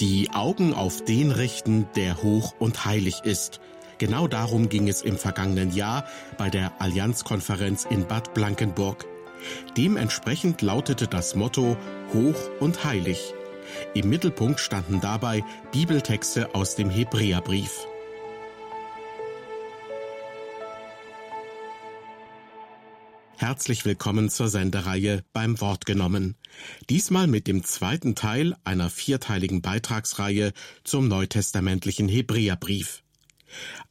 Die Augen auf den richten, der hoch und heilig ist. Genau darum ging es im vergangenen Jahr bei der Allianzkonferenz in Bad Blankenburg. Dementsprechend lautete das Motto Hoch und heilig. Im Mittelpunkt standen dabei Bibeltexte aus dem Hebräerbrief. Herzlich willkommen zur Sendereihe beim Wort genommen. Diesmal mit dem zweiten Teil einer vierteiligen Beitragsreihe zum neutestamentlichen Hebräerbrief.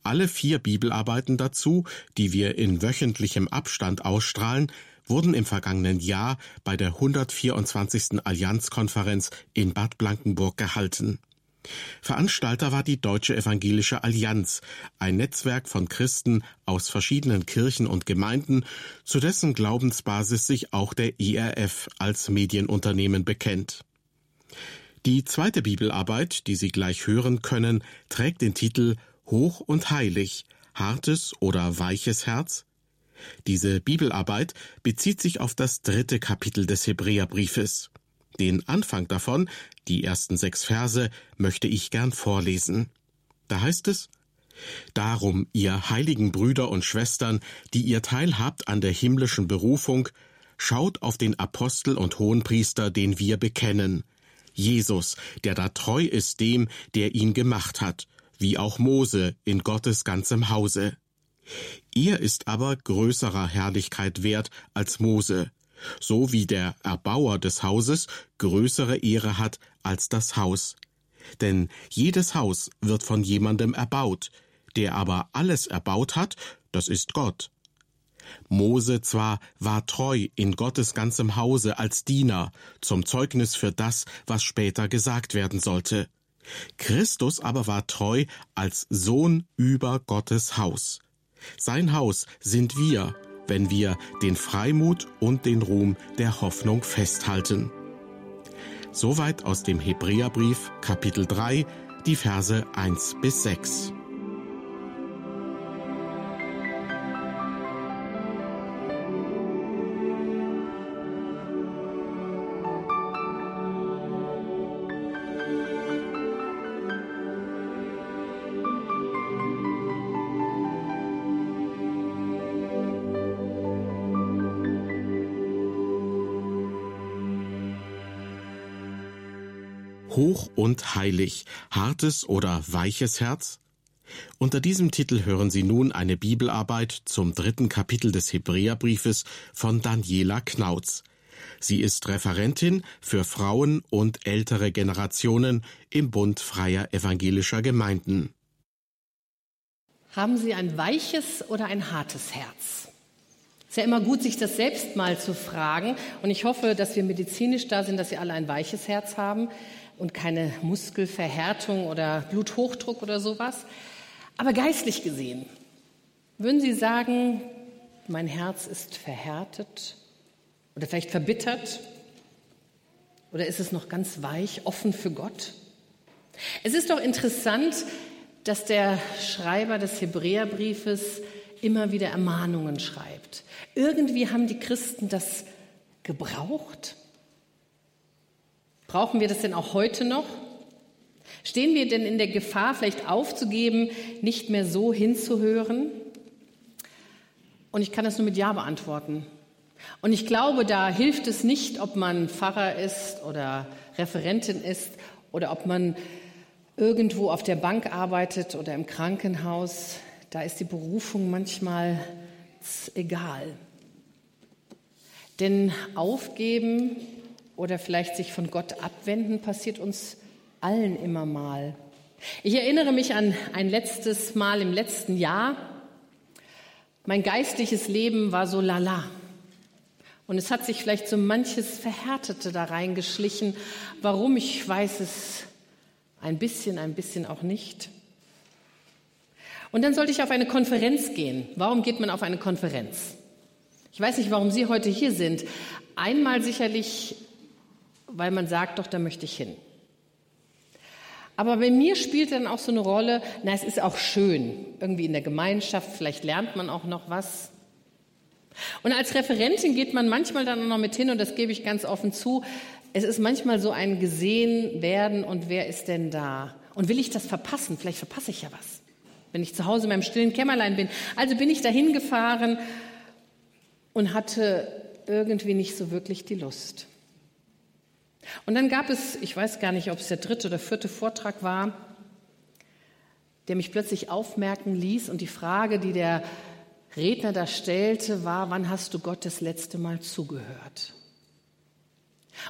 Alle vier Bibelarbeiten dazu, die wir in wöchentlichem Abstand ausstrahlen, wurden im vergangenen Jahr bei der 124. Allianzkonferenz in Bad Blankenburg gehalten. Veranstalter war die Deutsche Evangelische Allianz, ein Netzwerk von Christen aus verschiedenen Kirchen und Gemeinden, zu dessen Glaubensbasis sich auch der IRF als Medienunternehmen bekennt. Die zweite Bibelarbeit, die Sie gleich hören können, trägt den Titel Hoch und heilig, hartes oder weiches Herz? Diese Bibelarbeit bezieht sich auf das dritte Kapitel des Hebräerbriefes. Den Anfang davon, die ersten sechs Verse, möchte ich gern vorlesen. Da heißt es, Darum, ihr heiligen Brüder und Schwestern, die ihr teilhabt an der himmlischen Berufung, schaut auf den Apostel und Hohenpriester, den wir bekennen, Jesus, der da treu ist dem, der ihn gemacht hat, wie auch Mose in Gottes ganzem Hause. Er ist aber größerer Herrlichkeit wert als Mose, so wie der Erbauer des Hauses größere Ehre hat als das Haus. Denn jedes Haus wird von jemandem erbaut, der aber alles erbaut hat, das ist Gott. Mose zwar war treu in Gottes ganzem Hause als Diener, zum Zeugnis für das, was später gesagt werden sollte. Christus aber war treu als Sohn über Gottes Haus. Sein Haus sind wir, wenn wir den Freimut und den Ruhm der Hoffnung festhalten. Soweit aus dem Hebräerbrief Kapitel 3, die Verse 1 bis 6. Hoch und heilig, hartes oder weiches Herz? Unter diesem Titel hören Sie nun eine Bibelarbeit zum dritten Kapitel des Hebräerbriefes von Daniela Knautz. Sie ist Referentin für Frauen und ältere Generationen im Bund freier evangelischer Gemeinden. Haben Sie ein weiches oder ein hartes Herz? Es ist ja immer gut, sich das selbst mal zu fragen. Und ich hoffe, dass wir medizinisch da sind, dass Sie alle ein weiches Herz haben und keine Muskelverhärtung oder Bluthochdruck oder sowas. Aber geistlich gesehen, würden Sie sagen, mein Herz ist verhärtet oder vielleicht verbittert? Oder ist es noch ganz weich, offen für Gott? Es ist doch interessant, dass der Schreiber des Hebräerbriefes immer wieder Ermahnungen schreibt. Irgendwie haben die Christen das gebraucht. Brauchen wir das denn auch heute noch? Stehen wir denn in der Gefahr, vielleicht aufzugeben, nicht mehr so hinzuhören? Und ich kann das nur mit Ja beantworten. Und ich glaube, da hilft es nicht, ob man Pfarrer ist oder Referentin ist oder ob man irgendwo auf der Bank arbeitet oder im Krankenhaus. Da ist die Berufung manchmal egal. Denn aufgeben oder vielleicht sich von Gott abwenden, passiert uns allen immer mal. Ich erinnere mich an ein letztes Mal im letzten Jahr. Mein geistliches Leben war so lala. Und es hat sich vielleicht so manches Verhärtete da reingeschlichen. Warum, ich weiß es ein bisschen, ein bisschen auch nicht. Und dann sollte ich auf eine Konferenz gehen. Warum geht man auf eine Konferenz? Ich weiß nicht, warum Sie heute hier sind. Einmal sicherlich weil man sagt, doch, da möchte ich hin. Aber bei mir spielt dann auch so eine Rolle, na, es ist auch schön, irgendwie in der Gemeinschaft, vielleicht lernt man auch noch was. Und als Referentin geht man manchmal dann auch noch mit hin, und das gebe ich ganz offen zu, es ist manchmal so ein gesehen werden und wer ist denn da? Und will ich das verpassen? Vielleicht verpasse ich ja was, wenn ich zu Hause in meinem stillen Kämmerlein bin. Also bin ich dahin gefahren und hatte irgendwie nicht so wirklich die Lust. Und dann gab es, ich weiß gar nicht, ob es der dritte oder vierte Vortrag war, der mich plötzlich aufmerken ließ. Und die Frage, die der Redner da stellte, war, wann hast du Gott das letzte Mal zugehört?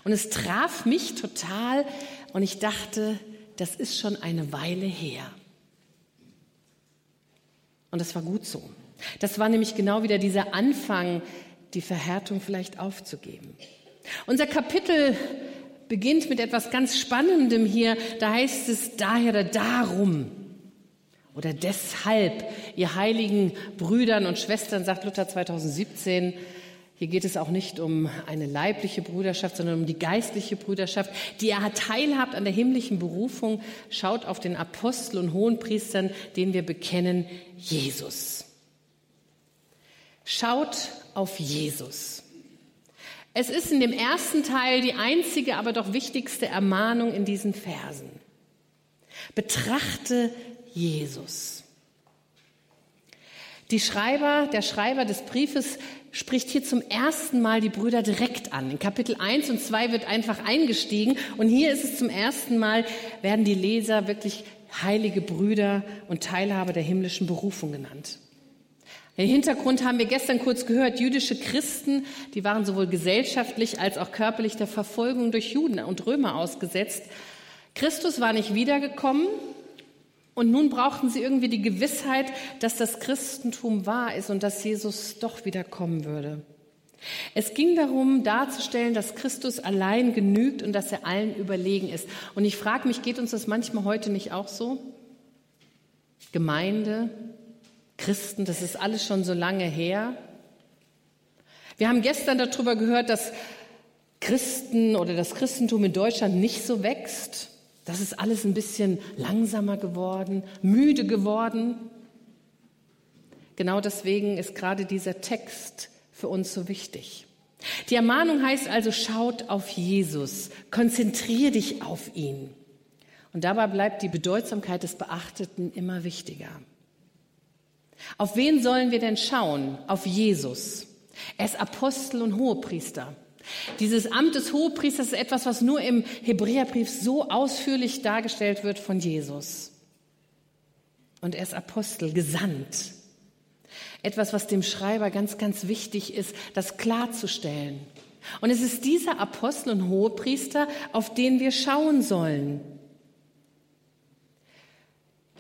Und es traf mich total und ich dachte, das ist schon eine Weile her. Und das war gut so. Das war nämlich genau wieder dieser Anfang, die Verhärtung vielleicht aufzugeben. Unser Kapitel beginnt mit etwas ganz Spannendem hier. Da heißt es daher oder darum oder deshalb, ihr heiligen Brüdern und Schwestern, sagt Luther 2017, hier geht es auch nicht um eine leibliche Brüderschaft, sondern um die geistliche Brüderschaft, die ihr teilhabt an der himmlischen Berufung. Schaut auf den Apostel und Hohenpriestern, den wir bekennen, Jesus. Schaut auf Jesus. Es ist in dem ersten Teil die einzige, aber doch wichtigste Ermahnung in diesen Versen. Betrachte Jesus. Die Schreiber, der Schreiber des Briefes spricht hier zum ersten Mal die Brüder direkt an. In Kapitel 1 und 2 wird einfach eingestiegen und hier ist es zum ersten Mal, werden die Leser wirklich heilige Brüder und Teilhaber der himmlischen Berufung genannt. Den Hintergrund haben wir gestern kurz gehört. Jüdische Christen, die waren sowohl gesellschaftlich als auch körperlich der Verfolgung durch Juden und Römer ausgesetzt. Christus war nicht wiedergekommen, und nun brauchten sie irgendwie die Gewissheit, dass das Christentum wahr ist und dass Jesus doch wieder kommen würde. Es ging darum, darzustellen, dass Christus allein genügt und dass er allen überlegen ist. Und ich frage mich, geht uns das manchmal heute nicht auch so? Gemeinde, Christen, das ist alles schon so lange her. Wir haben gestern darüber gehört, dass Christen oder das Christentum in Deutschland nicht so wächst. Das ist alles ein bisschen langsamer geworden, müde geworden. Genau deswegen ist gerade dieser Text für uns so wichtig. Die Ermahnung heißt also, schaut auf Jesus, konzentriere dich auf ihn. Und dabei bleibt die Bedeutsamkeit des Beachteten immer wichtiger. Auf wen sollen wir denn schauen? Auf Jesus. Er ist Apostel und Hohepriester. Dieses Amt des Hohepriesters ist etwas, was nur im Hebräerbrief so ausführlich dargestellt wird von Jesus. Und er ist Apostel, gesandt. Etwas, was dem Schreiber ganz, ganz wichtig ist, das klarzustellen. Und es ist dieser Apostel und Hohepriester, auf den wir schauen sollen.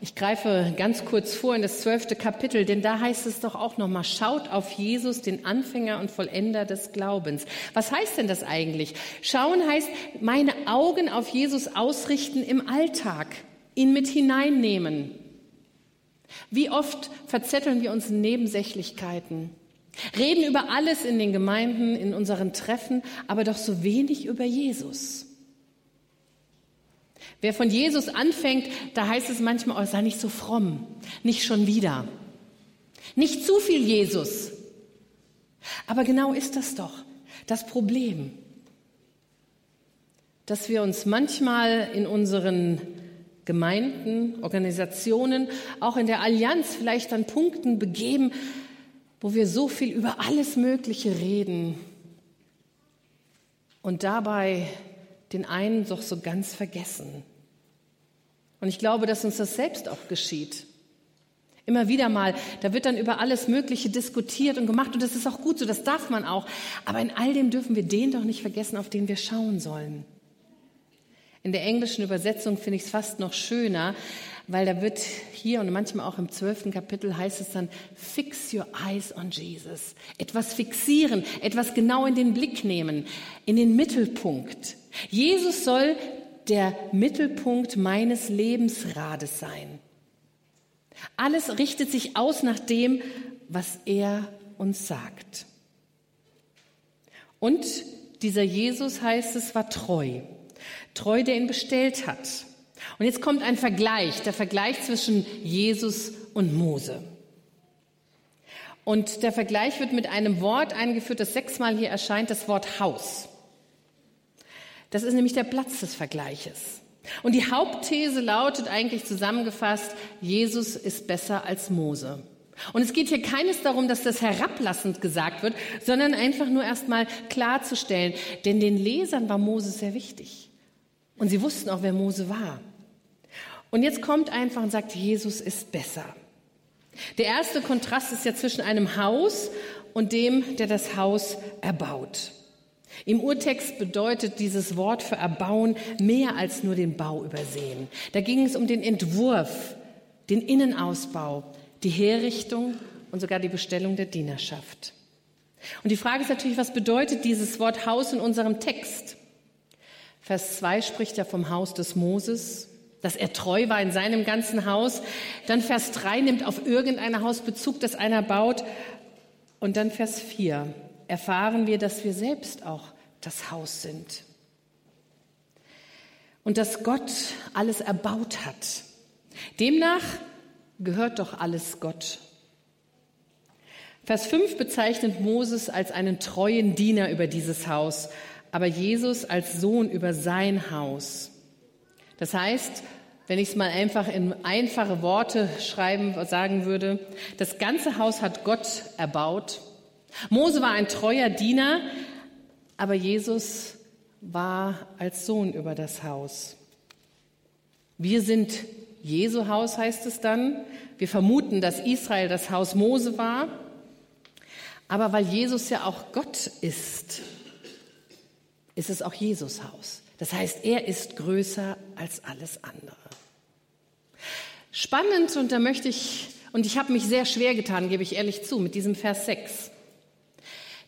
Ich greife ganz kurz vor in das zwölfte Kapitel, denn da heißt es doch auch nochmal, schaut auf Jesus, den Anfänger und Vollender des Glaubens. Was heißt denn das eigentlich? Schauen heißt, meine Augen auf Jesus ausrichten im Alltag, ihn mit hineinnehmen. Wie oft verzetteln wir uns in Nebensächlichkeiten, reden über alles in den Gemeinden, in unseren Treffen, aber doch so wenig über Jesus. Wer von Jesus anfängt, da heißt es manchmal, oh, sei nicht so fromm, nicht schon wieder. Nicht zu viel Jesus. Aber genau ist das doch das Problem, dass wir uns manchmal in unseren Gemeinden, Organisationen, auch in der Allianz vielleicht an Punkten begeben, wo wir so viel über alles Mögliche reden und dabei den einen doch so ganz vergessen. Und ich glaube, dass uns das selbst auch geschieht. Immer wieder mal, da wird dann über alles Mögliche diskutiert und gemacht und das ist auch gut so, das darf man auch. Aber in all dem dürfen wir den doch nicht vergessen, auf den wir schauen sollen. In der englischen Übersetzung finde ich es fast noch schöner, weil da wird hier und manchmal auch im zwölften Kapitel heißt es dann, fix your eyes on Jesus. Etwas fixieren, etwas genau in den Blick nehmen, in den Mittelpunkt. Jesus soll der Mittelpunkt meines Lebensrades sein. Alles richtet sich aus nach dem, was er uns sagt. Und dieser Jesus heißt es, war treu. Treu, der ihn bestellt hat. Und jetzt kommt ein Vergleich, der Vergleich zwischen Jesus und Mose. Und der Vergleich wird mit einem Wort eingeführt, das sechsmal hier erscheint, das Wort Haus. Das ist nämlich der Platz des Vergleiches. Und die Hauptthese lautet eigentlich zusammengefasst, Jesus ist besser als Mose. Und es geht hier keines darum, dass das herablassend gesagt wird, sondern einfach nur erstmal klarzustellen, denn den Lesern war Mose sehr wichtig. Und sie wussten auch, wer Mose war. Und jetzt kommt einfach und sagt, Jesus ist besser. Der erste Kontrast ist ja zwischen einem Haus und dem, der das Haus erbaut. Im Urtext bedeutet dieses Wort für erbauen mehr als nur den Bau übersehen. Da ging es um den Entwurf, den Innenausbau, die Herrichtung und sogar die Bestellung der Dienerschaft. Und die Frage ist natürlich, was bedeutet dieses Wort Haus in unserem Text? Vers 2 spricht ja vom Haus des Moses, dass er treu war in seinem ganzen Haus. Dann Vers 3 nimmt auf irgendein Haus Bezug, das einer baut. Und dann Vers 4 erfahren wir, dass wir selbst auch das Haus sind. Und dass Gott alles erbaut hat. Demnach gehört doch alles Gott. Vers 5 bezeichnet Moses als einen treuen Diener über dieses Haus, aber Jesus als Sohn über sein Haus. Das heißt, wenn ich es mal einfach in einfache Worte schreiben, sagen würde, das ganze Haus hat Gott erbaut Mose war ein treuer Diener, aber Jesus war als Sohn über das Haus. Wir sind Jesu Haus, heißt es dann. Wir vermuten, dass Israel das Haus Mose war. Aber weil Jesus ja auch Gott ist, ist es auch Jesus Haus. Das heißt, er ist größer als alles andere. Spannend, und da möchte ich, und ich habe mich sehr schwer getan, gebe ich ehrlich zu, mit diesem Vers 6.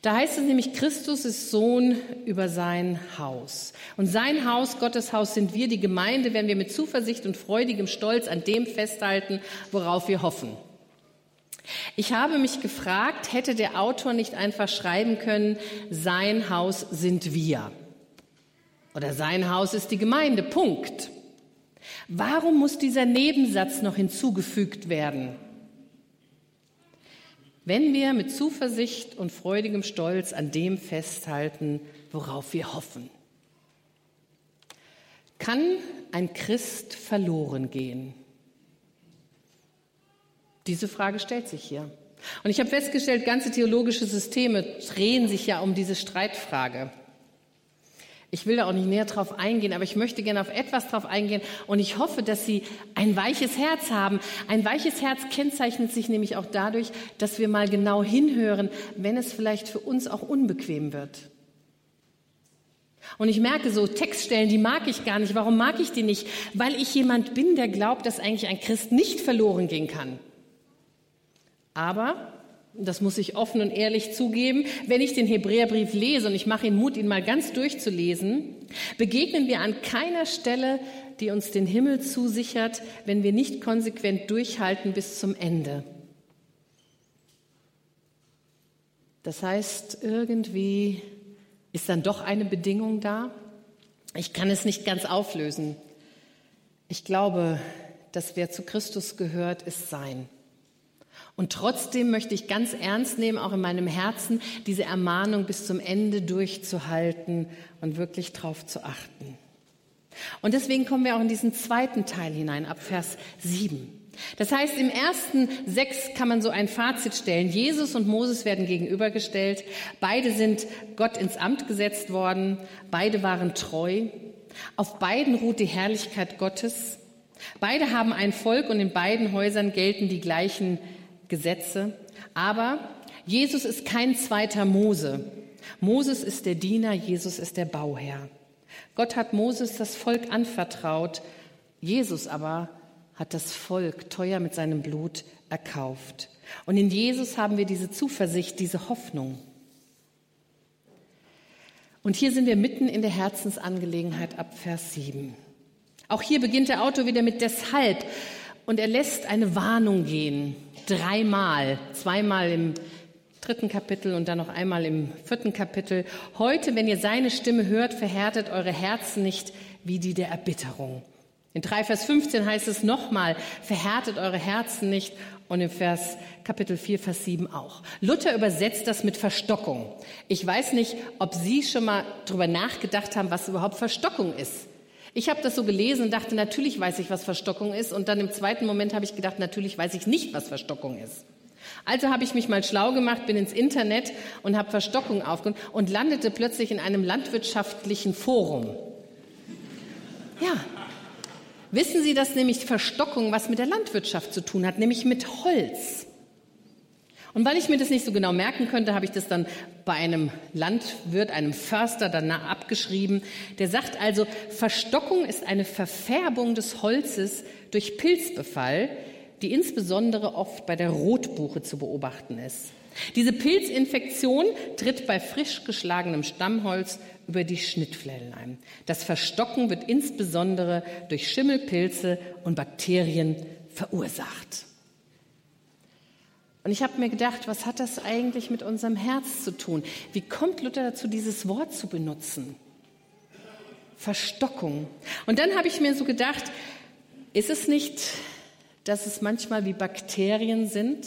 Da heißt es nämlich, Christus ist Sohn über sein Haus. Und sein Haus, Gottes Haus, sind wir, die Gemeinde, wenn wir mit Zuversicht und freudigem Stolz an dem festhalten, worauf wir hoffen. Ich habe mich gefragt, hätte der Autor nicht einfach schreiben können, sein Haus sind wir. Oder sein Haus ist die Gemeinde. Punkt. Warum muss dieser Nebensatz noch hinzugefügt werden? Wenn wir mit Zuversicht und freudigem Stolz an dem festhalten, worauf wir hoffen. Kann ein Christ verloren gehen? Diese Frage stellt sich hier. Und ich habe festgestellt, ganze theologische Systeme drehen sich ja um diese Streitfrage. Ich will da auch nicht näher drauf eingehen, aber ich möchte gerne auf etwas drauf eingehen und ich hoffe, dass Sie ein weiches Herz haben. Ein weiches Herz kennzeichnet sich nämlich auch dadurch, dass wir mal genau hinhören, wenn es vielleicht für uns auch unbequem wird. Und ich merke so Textstellen, die mag ich gar nicht. Warum mag ich die nicht? Weil ich jemand bin, der glaubt, dass eigentlich ein Christ nicht verloren gehen kann. Aber das muss ich offen und ehrlich zugeben, wenn ich den Hebräerbrief lese und ich mache ihn Mut, ihn mal ganz durchzulesen, begegnen wir an keiner Stelle, die uns den Himmel zusichert, wenn wir nicht konsequent durchhalten bis zum Ende. Das heißt, irgendwie ist dann doch eine Bedingung da. Ich kann es nicht ganz auflösen. Ich glaube, dass wer zu Christus gehört, ist sein. Und trotzdem möchte ich ganz ernst nehmen, auch in meinem Herzen, diese Ermahnung bis zum Ende durchzuhalten und wirklich drauf zu achten. Und deswegen kommen wir auch in diesen zweiten Teil hinein, ab Vers 7. Das heißt, im ersten sechs kann man so ein Fazit stellen. Jesus und Moses werden gegenübergestellt. Beide sind Gott ins Amt gesetzt worden. Beide waren treu. Auf beiden ruht die Herrlichkeit Gottes. Beide haben ein Volk und in beiden Häusern gelten die gleichen Gesetze. Aber Jesus ist kein zweiter Mose. Moses ist der Diener, Jesus ist der Bauherr. Gott hat Moses das Volk anvertraut, Jesus aber hat das Volk teuer mit seinem Blut erkauft. Und in Jesus haben wir diese Zuversicht, diese Hoffnung. Und hier sind wir mitten in der Herzensangelegenheit ab Vers 7. Auch hier beginnt der Autor wieder mit deshalb und er lässt eine Warnung gehen dreimal, zweimal im dritten Kapitel und dann noch einmal im vierten Kapitel. Heute, wenn ihr seine Stimme hört, verhärtet eure Herzen nicht wie die der Erbitterung. In 3 Vers 15 heißt es nochmal, verhärtet eure Herzen nicht. und im Vers Kapitel 4, Vers 7 auch. Luther übersetzt das mit Verstockung. Ich weiß nicht, ob Sie schon mal drüber nachgedacht haben, was überhaupt Verstockung ist. Ich habe das so gelesen und dachte, natürlich weiß ich, was Verstockung ist. Und dann im zweiten Moment habe ich gedacht, natürlich weiß ich nicht, was Verstockung ist. Also habe ich mich mal schlau gemacht, bin ins Internet und habe Verstockung aufgenommen und landete plötzlich in einem landwirtschaftlichen Forum. Ja. Wissen Sie, dass nämlich Verstockung was mit der Landwirtschaft zu tun hat, nämlich mit Holz. Und weil ich mir das nicht so genau merken könnte, habe ich das dann bei einem Landwirt, einem Förster danach abgeschrieben. Der sagt also, Verstockung ist eine Verfärbung des Holzes durch Pilzbefall, die insbesondere oft bei der Rotbuche zu beobachten ist. Diese Pilzinfektion tritt bei frisch geschlagenem Stammholz über die Schnittflächen ein. Das Verstocken wird insbesondere durch Schimmelpilze und Bakterien verursacht. Und ich habe mir gedacht, was hat das eigentlich mit unserem Herz zu tun? Wie kommt Luther dazu, dieses Wort zu benutzen? Verstockung. Und dann habe ich mir so gedacht, ist es nicht, dass es manchmal wie Bakterien sind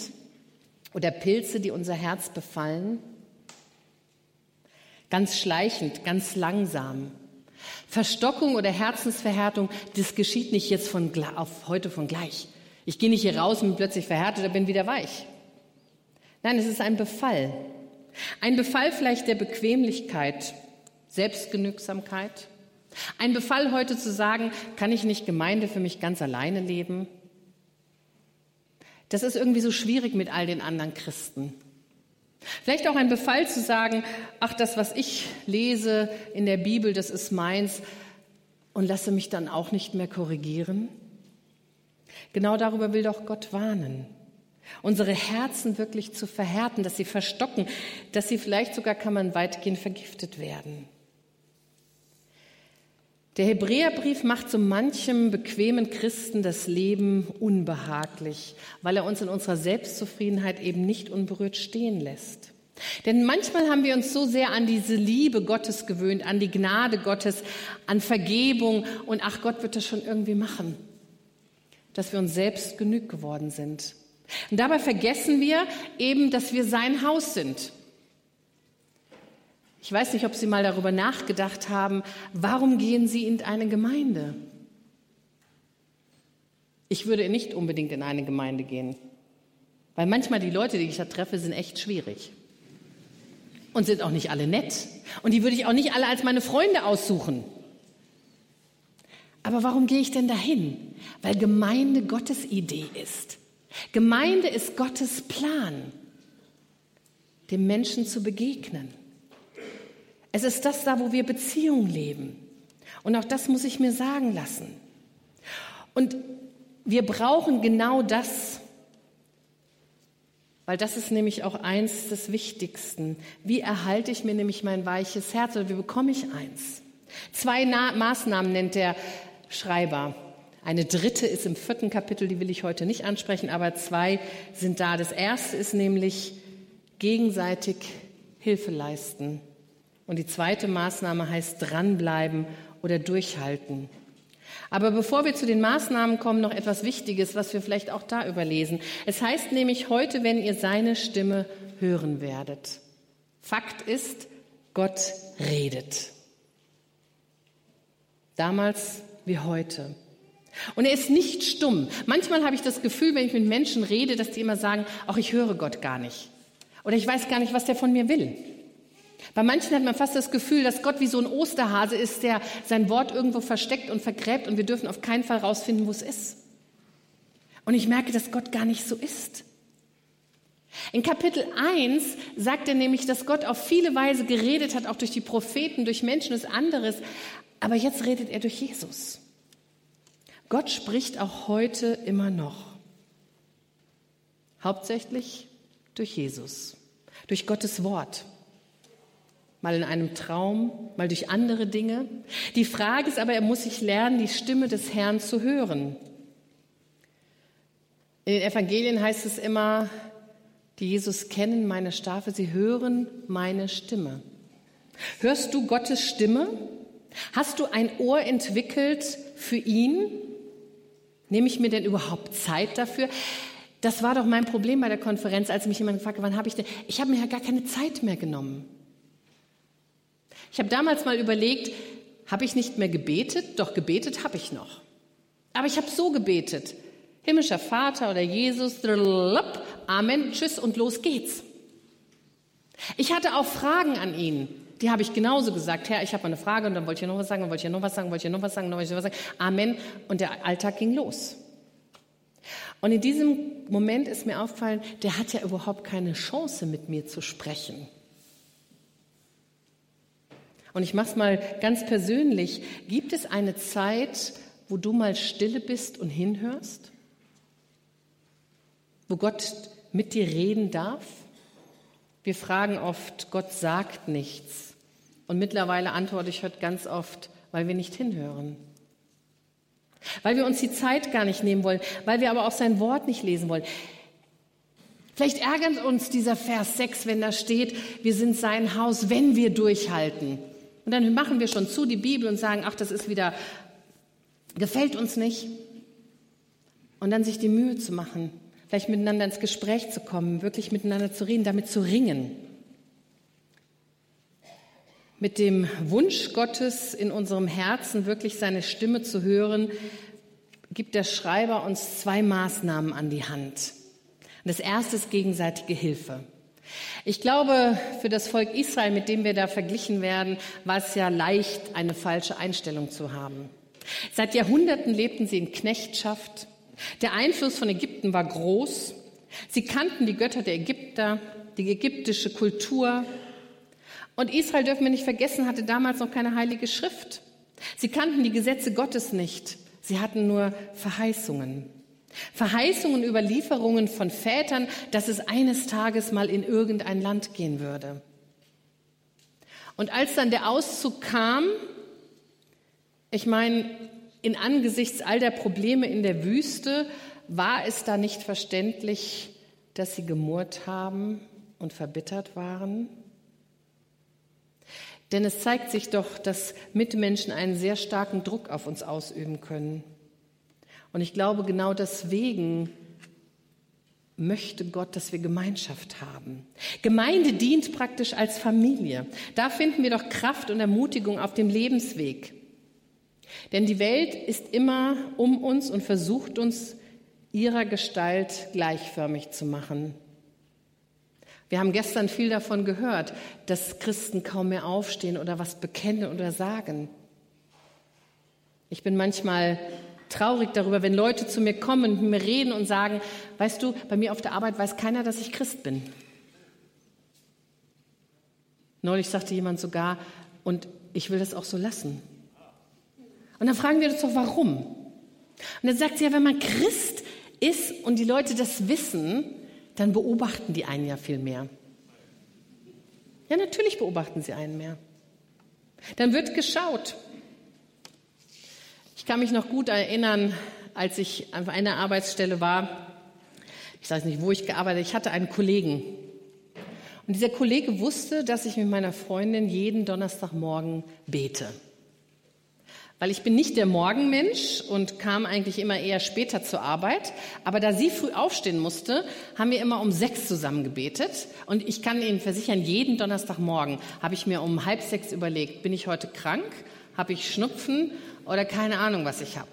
oder Pilze, die unser Herz befallen? Ganz schleichend, ganz langsam. Verstockung oder Herzensverhärtung, das geschieht nicht jetzt von auf heute von gleich. Ich gehe nicht hier raus und bin plötzlich verhärtet oder bin wieder weich. Nein, es ist ein Befall. Ein Befall vielleicht der Bequemlichkeit, Selbstgenügsamkeit. Ein Befall heute zu sagen, kann ich nicht Gemeinde für mich ganz alleine leben? Das ist irgendwie so schwierig mit all den anderen Christen. Vielleicht auch ein Befall zu sagen, ach, das, was ich lese in der Bibel, das ist meins und lasse mich dann auch nicht mehr korrigieren. Genau darüber will doch Gott warnen unsere Herzen wirklich zu verhärten, dass sie verstocken, dass sie vielleicht sogar, kann man weitgehend vergiftet werden. Der Hebräerbrief macht so manchem bequemen Christen das Leben unbehaglich, weil er uns in unserer Selbstzufriedenheit eben nicht unberührt stehen lässt. Denn manchmal haben wir uns so sehr an diese Liebe Gottes gewöhnt, an die Gnade Gottes, an Vergebung und ach Gott wird das schon irgendwie machen, dass wir uns selbst genug geworden sind. Und dabei vergessen wir eben, dass wir sein Haus sind. Ich weiß nicht, ob Sie mal darüber nachgedacht haben, warum gehen Sie in eine Gemeinde? Ich würde nicht unbedingt in eine Gemeinde gehen, weil manchmal die Leute, die ich da treffe, sind echt schwierig und sind auch nicht alle nett. Und die würde ich auch nicht alle als meine Freunde aussuchen. Aber warum gehe ich denn dahin? Weil Gemeinde Gottes Idee ist. Gemeinde ist Gottes Plan, dem Menschen zu begegnen. Es ist das da, wo wir Beziehungen leben. Und auch das muss ich mir sagen lassen. Und wir brauchen genau das, weil das ist nämlich auch eins des Wichtigsten. Wie erhalte ich mir nämlich mein weiches Herz oder wie bekomme ich eins? Zwei Na Maßnahmen nennt der Schreiber. Eine dritte ist im vierten Kapitel, die will ich heute nicht ansprechen, aber zwei sind da. Das erste ist nämlich gegenseitig Hilfe leisten. Und die zweite Maßnahme heißt dranbleiben oder durchhalten. Aber bevor wir zu den Maßnahmen kommen, noch etwas Wichtiges, was wir vielleicht auch da überlesen. Es heißt nämlich heute, wenn ihr seine Stimme hören werdet. Fakt ist, Gott redet. Damals wie heute. Und er ist nicht stumm. Manchmal habe ich das Gefühl, wenn ich mit Menschen rede, dass die immer sagen, auch ich höre Gott gar nicht. Oder ich weiß gar nicht, was der von mir will. Bei manchen hat man fast das Gefühl, dass Gott wie so ein Osterhase ist, der sein Wort irgendwo versteckt und vergräbt und wir dürfen auf keinen Fall rausfinden, wo es ist. Und ich merke, dass Gott gar nicht so ist. In Kapitel 1 sagt er nämlich, dass Gott auf viele Weise geredet hat, auch durch die Propheten, durch Menschen, ist anderes. Aber jetzt redet er durch Jesus. Gott spricht auch heute immer noch. Hauptsächlich durch Jesus, durch Gottes Wort. Mal in einem Traum, mal durch andere Dinge. Die Frage ist aber, er muss sich lernen, die Stimme des Herrn zu hören. In den Evangelien heißt es immer, die Jesus kennen meine Staffel, sie hören meine Stimme. Hörst du Gottes Stimme? Hast du ein Ohr entwickelt für ihn? Nehme ich mir denn überhaupt Zeit dafür? Das war doch mein Problem bei der Konferenz, als mich jemand gefragt hat, wann habe ich denn? Ich habe mir ja gar keine Zeit mehr genommen. Ich habe damals mal überlegt, habe ich nicht mehr gebetet? Doch gebetet habe ich noch. Aber ich habe so gebetet. Himmlischer Vater oder Jesus, Amen, tschüss und los geht's. Ich hatte auch Fragen an ihn. Die habe ich genauso gesagt. Herr, ich habe eine Frage und dann wollte ich noch was sagen, dann wollte ich noch was sagen, wollte ich noch was sagen, dann wollte ich noch was sagen. Amen. Und der Alltag ging los. Und in diesem Moment ist mir aufgefallen, der hat ja überhaupt keine Chance, mit mir zu sprechen. Und ich mache es mal ganz persönlich. Gibt es eine Zeit, wo du mal stille bist und hinhörst? Wo Gott mit dir reden darf? Wir fragen oft, Gott sagt nichts. Und mittlerweile antworte ich heute ganz oft, weil wir nicht hinhören weil wir uns die Zeit gar nicht nehmen wollen, weil wir aber auch sein Wort nicht lesen wollen. Vielleicht ärgert uns dieser Vers 6, wenn da steht, wir sind sein Haus, wenn wir durchhalten. Und dann machen wir schon zu die Bibel und sagen, ach, das ist wieder, gefällt uns nicht. Und dann sich die Mühe zu machen, vielleicht miteinander ins Gespräch zu kommen, wirklich miteinander zu reden, damit zu ringen. Mit dem Wunsch Gottes in unserem Herzen wirklich seine Stimme zu hören, gibt der Schreiber uns zwei Maßnahmen an die Hand. Das erste ist gegenseitige Hilfe. Ich glaube, für das Volk Israel, mit dem wir da verglichen werden, war es ja leicht, eine falsche Einstellung zu haben. Seit Jahrhunderten lebten sie in Knechtschaft. Der Einfluss von Ägypten war groß. Sie kannten die Götter der Ägypter, die ägyptische Kultur. Und Israel, dürfen wir nicht vergessen, hatte damals noch keine heilige Schrift. Sie kannten die Gesetze Gottes nicht. Sie hatten nur Verheißungen. Verheißungen, Überlieferungen von Vätern, dass es eines Tages mal in irgendein Land gehen würde. Und als dann der Auszug kam, ich meine, in angesichts all der Probleme in der Wüste, war es da nicht verständlich, dass sie gemurrt haben und verbittert waren? Denn es zeigt sich doch, dass Mitmenschen einen sehr starken Druck auf uns ausüben können. Und ich glaube, genau deswegen möchte Gott, dass wir Gemeinschaft haben. Gemeinde dient praktisch als Familie. Da finden wir doch Kraft und Ermutigung auf dem Lebensweg. Denn die Welt ist immer um uns und versucht uns ihrer Gestalt gleichförmig zu machen. Wir haben gestern viel davon gehört, dass Christen kaum mehr aufstehen oder was bekennen oder sagen. Ich bin manchmal traurig darüber, wenn Leute zu mir kommen und mit mir reden und sagen, weißt du, bei mir auf der Arbeit weiß keiner, dass ich Christ bin. Neulich sagte jemand sogar, und ich will das auch so lassen. Und dann fragen wir uns doch, warum? Und dann sagt sie ja, wenn man Christ ist und die Leute das wissen, dann beobachten die einen ja viel mehr. Ja, natürlich beobachten sie einen mehr. Dann wird geschaut. Ich kann mich noch gut erinnern, als ich an einer Arbeitsstelle war. Ich weiß nicht, wo ich gearbeitet habe. Ich hatte einen Kollegen. Und dieser Kollege wusste, dass ich mit meiner Freundin jeden Donnerstagmorgen bete weil ich bin nicht der Morgenmensch und kam eigentlich immer eher später zur Arbeit. Aber da sie früh aufstehen musste, haben wir immer um sechs zusammen gebetet. Und ich kann Ihnen versichern, jeden Donnerstagmorgen habe ich mir um halb sechs überlegt, bin ich heute krank, habe ich Schnupfen oder keine Ahnung, was ich habe.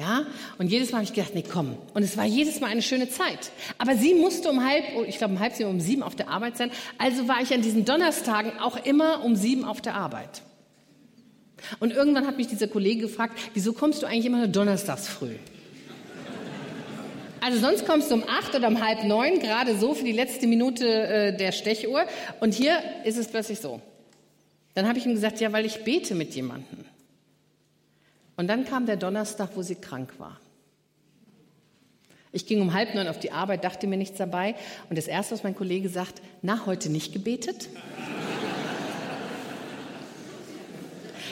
Ja, und jedes Mal habe ich gedacht, nee, komm. Und es war jedes Mal eine schöne Zeit. Aber sie musste um halb, oh, ich glaube um halb sieben, um sieben auf der Arbeit sein. Also war ich an diesen Donnerstagen auch immer um sieben auf der Arbeit. Und irgendwann hat mich dieser Kollege gefragt, wieso kommst du eigentlich immer nur donnerstags früh? Also sonst kommst du um acht oder um halb neun, gerade so für die letzte Minute äh, der Stechuhr. Und hier ist es plötzlich so. Dann habe ich ihm gesagt, ja, weil ich bete mit jemandem. Und dann kam der Donnerstag, wo sie krank war. Ich ging um halb neun auf die Arbeit, dachte mir nichts dabei. Und das Erste, was mein Kollege sagt, na, heute nicht gebetet?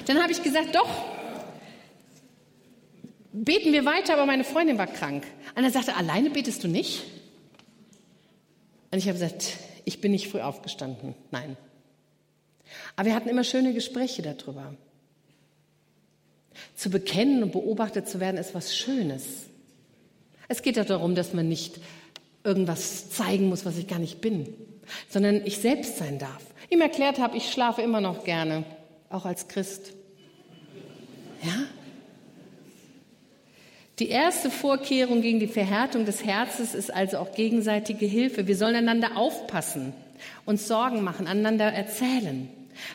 Dann habe ich gesagt, doch, beten wir weiter, aber meine Freundin war krank. Und er sagte, alleine betest du nicht? Und ich habe gesagt, ich bin nicht früh aufgestanden. Nein. Aber wir hatten immer schöne Gespräche darüber. Zu bekennen und beobachtet zu werden, ist was Schönes. Es geht doch darum, dass man nicht irgendwas zeigen muss, was ich gar nicht bin, sondern ich selbst sein darf. Ihm erklärt habe, ich schlafe immer noch gerne, auch als Christ. Ja? Die erste Vorkehrung gegen die Verhärtung des Herzens ist also auch gegenseitige Hilfe. Wir sollen einander aufpassen, uns Sorgen machen, einander erzählen.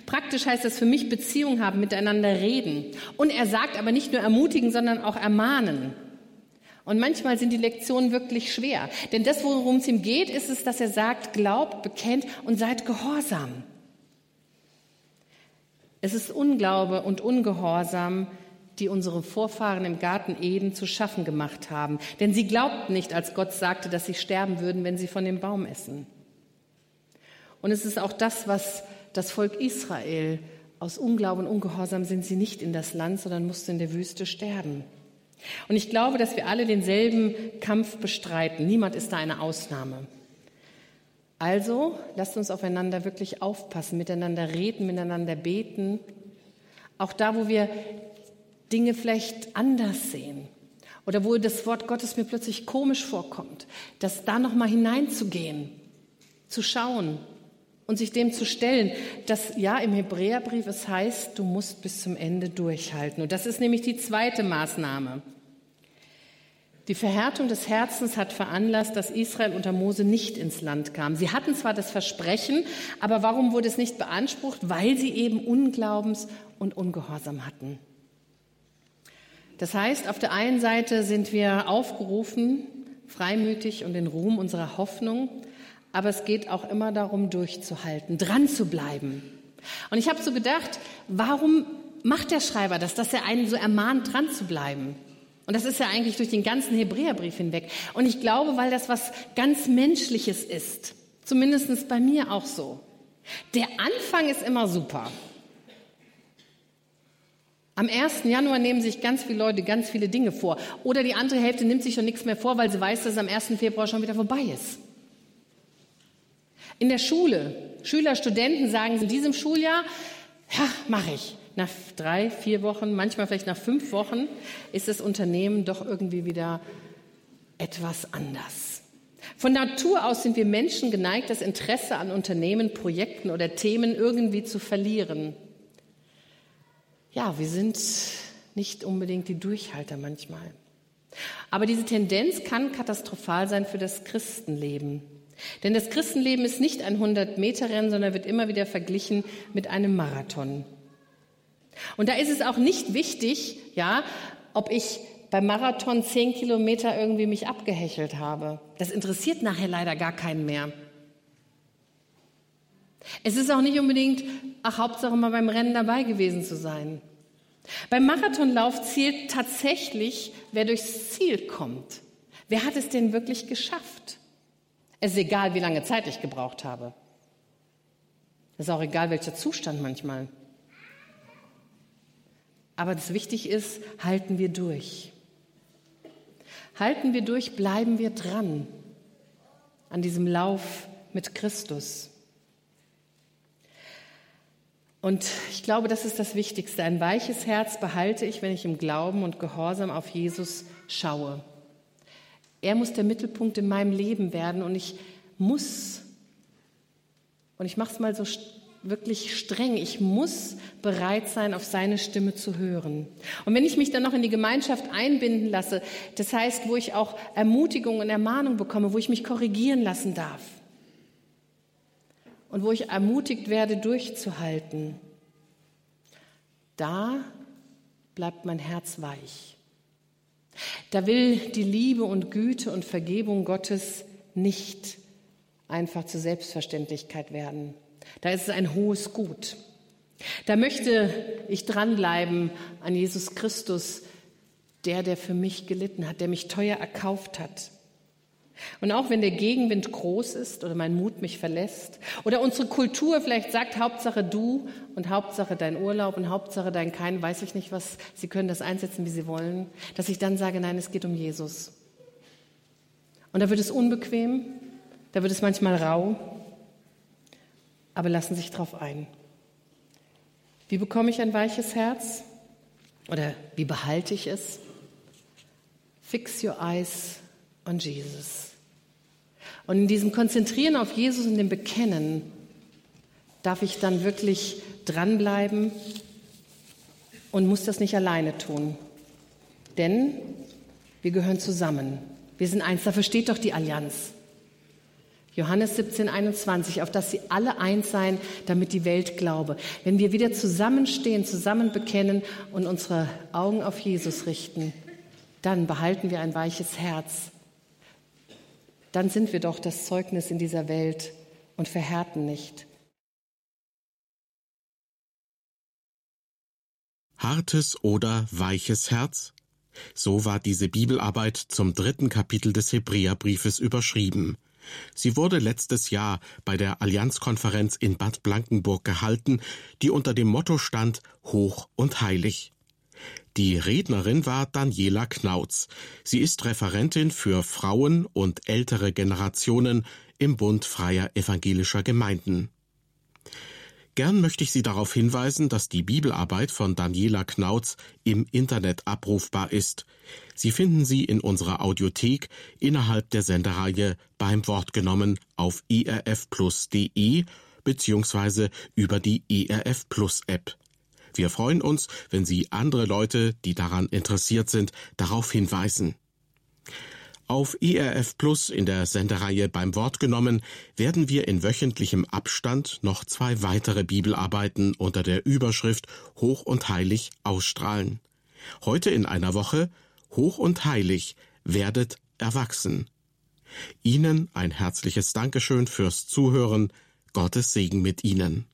Praktisch heißt das für mich Beziehung haben, miteinander reden. Und er sagt aber nicht nur ermutigen, sondern auch ermahnen. Und manchmal sind die Lektionen wirklich schwer. Denn das, worum es ihm geht, ist es, dass er sagt, glaubt, bekennt und seid gehorsam. Es ist Unglaube und Ungehorsam, die unsere Vorfahren im Garten Eden zu schaffen gemacht haben. Denn sie glaubten nicht, als Gott sagte, dass sie sterben würden, wenn sie von dem Baum essen. Und es ist auch das, was das Volk Israel aus Unglauben und Ungehorsam sind sie nicht in das Land, sondern mussten in der Wüste sterben. Und ich glaube, dass wir alle denselben Kampf bestreiten. Niemand ist da eine Ausnahme. Also lasst uns aufeinander wirklich aufpassen, miteinander reden, miteinander beten. Auch da, wo wir Dinge vielleicht anders sehen oder wo das Wort Gottes mir plötzlich komisch vorkommt, dass da noch mal hineinzugehen, zu schauen und sich dem zu stellen, dass ja im Hebräerbrief es heißt, du musst bis zum Ende durchhalten. Und das ist nämlich die zweite Maßnahme. Die Verhärtung des Herzens hat veranlasst, dass Israel unter Mose nicht ins Land kam. Sie hatten zwar das Versprechen, aber warum wurde es nicht beansprucht? Weil sie eben Unglaubens und Ungehorsam hatten. Das heißt, auf der einen Seite sind wir aufgerufen, freimütig und den Ruhm unserer Hoffnung, aber es geht auch immer darum, durchzuhalten, dran zu bleiben. Und ich habe so gedacht, warum macht der Schreiber das, dass er einen so ermahnt, dran zu bleiben? Und das ist ja eigentlich durch den ganzen Hebräerbrief hinweg. Und ich glaube, weil das was ganz Menschliches ist. Zumindest bei mir auch so. Der Anfang ist immer super. Am 1. Januar nehmen sich ganz viele Leute ganz viele Dinge vor. Oder die andere Hälfte nimmt sich schon nichts mehr vor, weil sie weiß, dass es am 1. Februar schon wieder vorbei ist. In der Schule, Schüler, Studenten sagen in diesem Schuljahr, ja, mache ich nach drei, vier Wochen, manchmal vielleicht nach fünf Wochen, ist das Unternehmen doch irgendwie wieder etwas anders. Von Natur aus sind wir Menschen geneigt, das Interesse an Unternehmen, Projekten oder Themen irgendwie zu verlieren. Ja, wir sind nicht unbedingt die Durchhalter manchmal. Aber diese Tendenz kann katastrophal sein für das Christenleben. Denn das Christenleben ist nicht ein 100-Meter-Rennen, sondern wird immer wieder verglichen mit einem Marathon. Und da ist es auch nicht wichtig, ja, ob ich beim Marathon zehn Kilometer irgendwie mich abgehechelt habe. Das interessiert nachher leider gar keinen mehr. Es ist auch nicht unbedingt, ach, Hauptsache mal beim Rennen dabei gewesen zu sein. Beim Marathonlauf zählt tatsächlich, wer durchs Ziel kommt. Wer hat es denn wirklich geschafft? Es ist egal, wie lange Zeit ich gebraucht habe. Es ist auch egal, welcher Zustand manchmal. Aber das wichtig ist, halten wir durch. Halten wir durch, bleiben wir dran an diesem Lauf mit Christus. Und ich glaube, das ist das Wichtigste. Ein weiches Herz behalte ich, wenn ich im Glauben und Gehorsam auf Jesus schaue. Er muss der Mittelpunkt in meinem Leben werden und ich muss, und ich mache es mal so wirklich streng. Ich muss bereit sein, auf seine Stimme zu hören. Und wenn ich mich dann noch in die Gemeinschaft einbinden lasse, das heißt, wo ich auch Ermutigung und Ermahnung bekomme, wo ich mich korrigieren lassen darf und wo ich ermutigt werde, durchzuhalten, da bleibt mein Herz weich. Da will die Liebe und Güte und Vergebung Gottes nicht einfach zur Selbstverständlichkeit werden. Da ist es ein hohes Gut. Da möchte ich dranbleiben an Jesus Christus, der, der für mich gelitten hat, der mich teuer erkauft hat. Und auch wenn der Gegenwind groß ist oder mein Mut mich verlässt oder unsere Kultur vielleicht sagt, Hauptsache du und Hauptsache dein Urlaub und Hauptsache dein kein, weiß ich nicht was, sie können das einsetzen, wie sie wollen, dass ich dann sage, nein, es geht um Jesus. Und da wird es unbequem, da wird es manchmal rau, aber lassen sich darauf ein. Wie bekomme ich ein weiches Herz? Oder wie behalte ich es? Fix your eyes on Jesus. Und in diesem Konzentrieren auf Jesus und dem Bekennen darf ich dann wirklich dranbleiben und muss das nicht alleine tun. Denn wir gehören zusammen. Wir sind eins. Dafür steht doch die Allianz. Johannes 17, 21, auf dass sie alle eins seien, damit die Welt glaube. Wenn wir wieder zusammenstehen, zusammen bekennen und unsere Augen auf Jesus richten, dann behalten wir ein weiches Herz. Dann sind wir doch das Zeugnis in dieser Welt und verhärten nicht. Hartes oder weiches Herz? So war diese Bibelarbeit zum dritten Kapitel des Hebräerbriefes überschrieben. Sie wurde letztes Jahr bei der Allianzkonferenz in Bad Blankenburg gehalten, die unter dem Motto stand Hoch und Heilig. Die Rednerin war Daniela Knautz. Sie ist Referentin für Frauen und ältere Generationen im Bund freier evangelischer Gemeinden. Gern möchte ich Sie darauf hinweisen, dass die Bibelarbeit von Daniela Knautz im Internet abrufbar ist. Sie finden sie in unserer Audiothek innerhalb der Sendereihe beim Wort genommen auf erfplus.de beziehungsweise über die ERF Plus App. Wir freuen uns, wenn Sie andere Leute, die daran interessiert sind, darauf hinweisen. Auf ERF Plus in der Sendereihe beim Wort genommen werden wir in wöchentlichem Abstand noch zwei weitere Bibelarbeiten unter der Überschrift Hoch und Heilig ausstrahlen. Heute in einer Woche Hoch und Heilig werdet erwachsen. Ihnen ein herzliches Dankeschön fürs Zuhören. Gottes Segen mit Ihnen.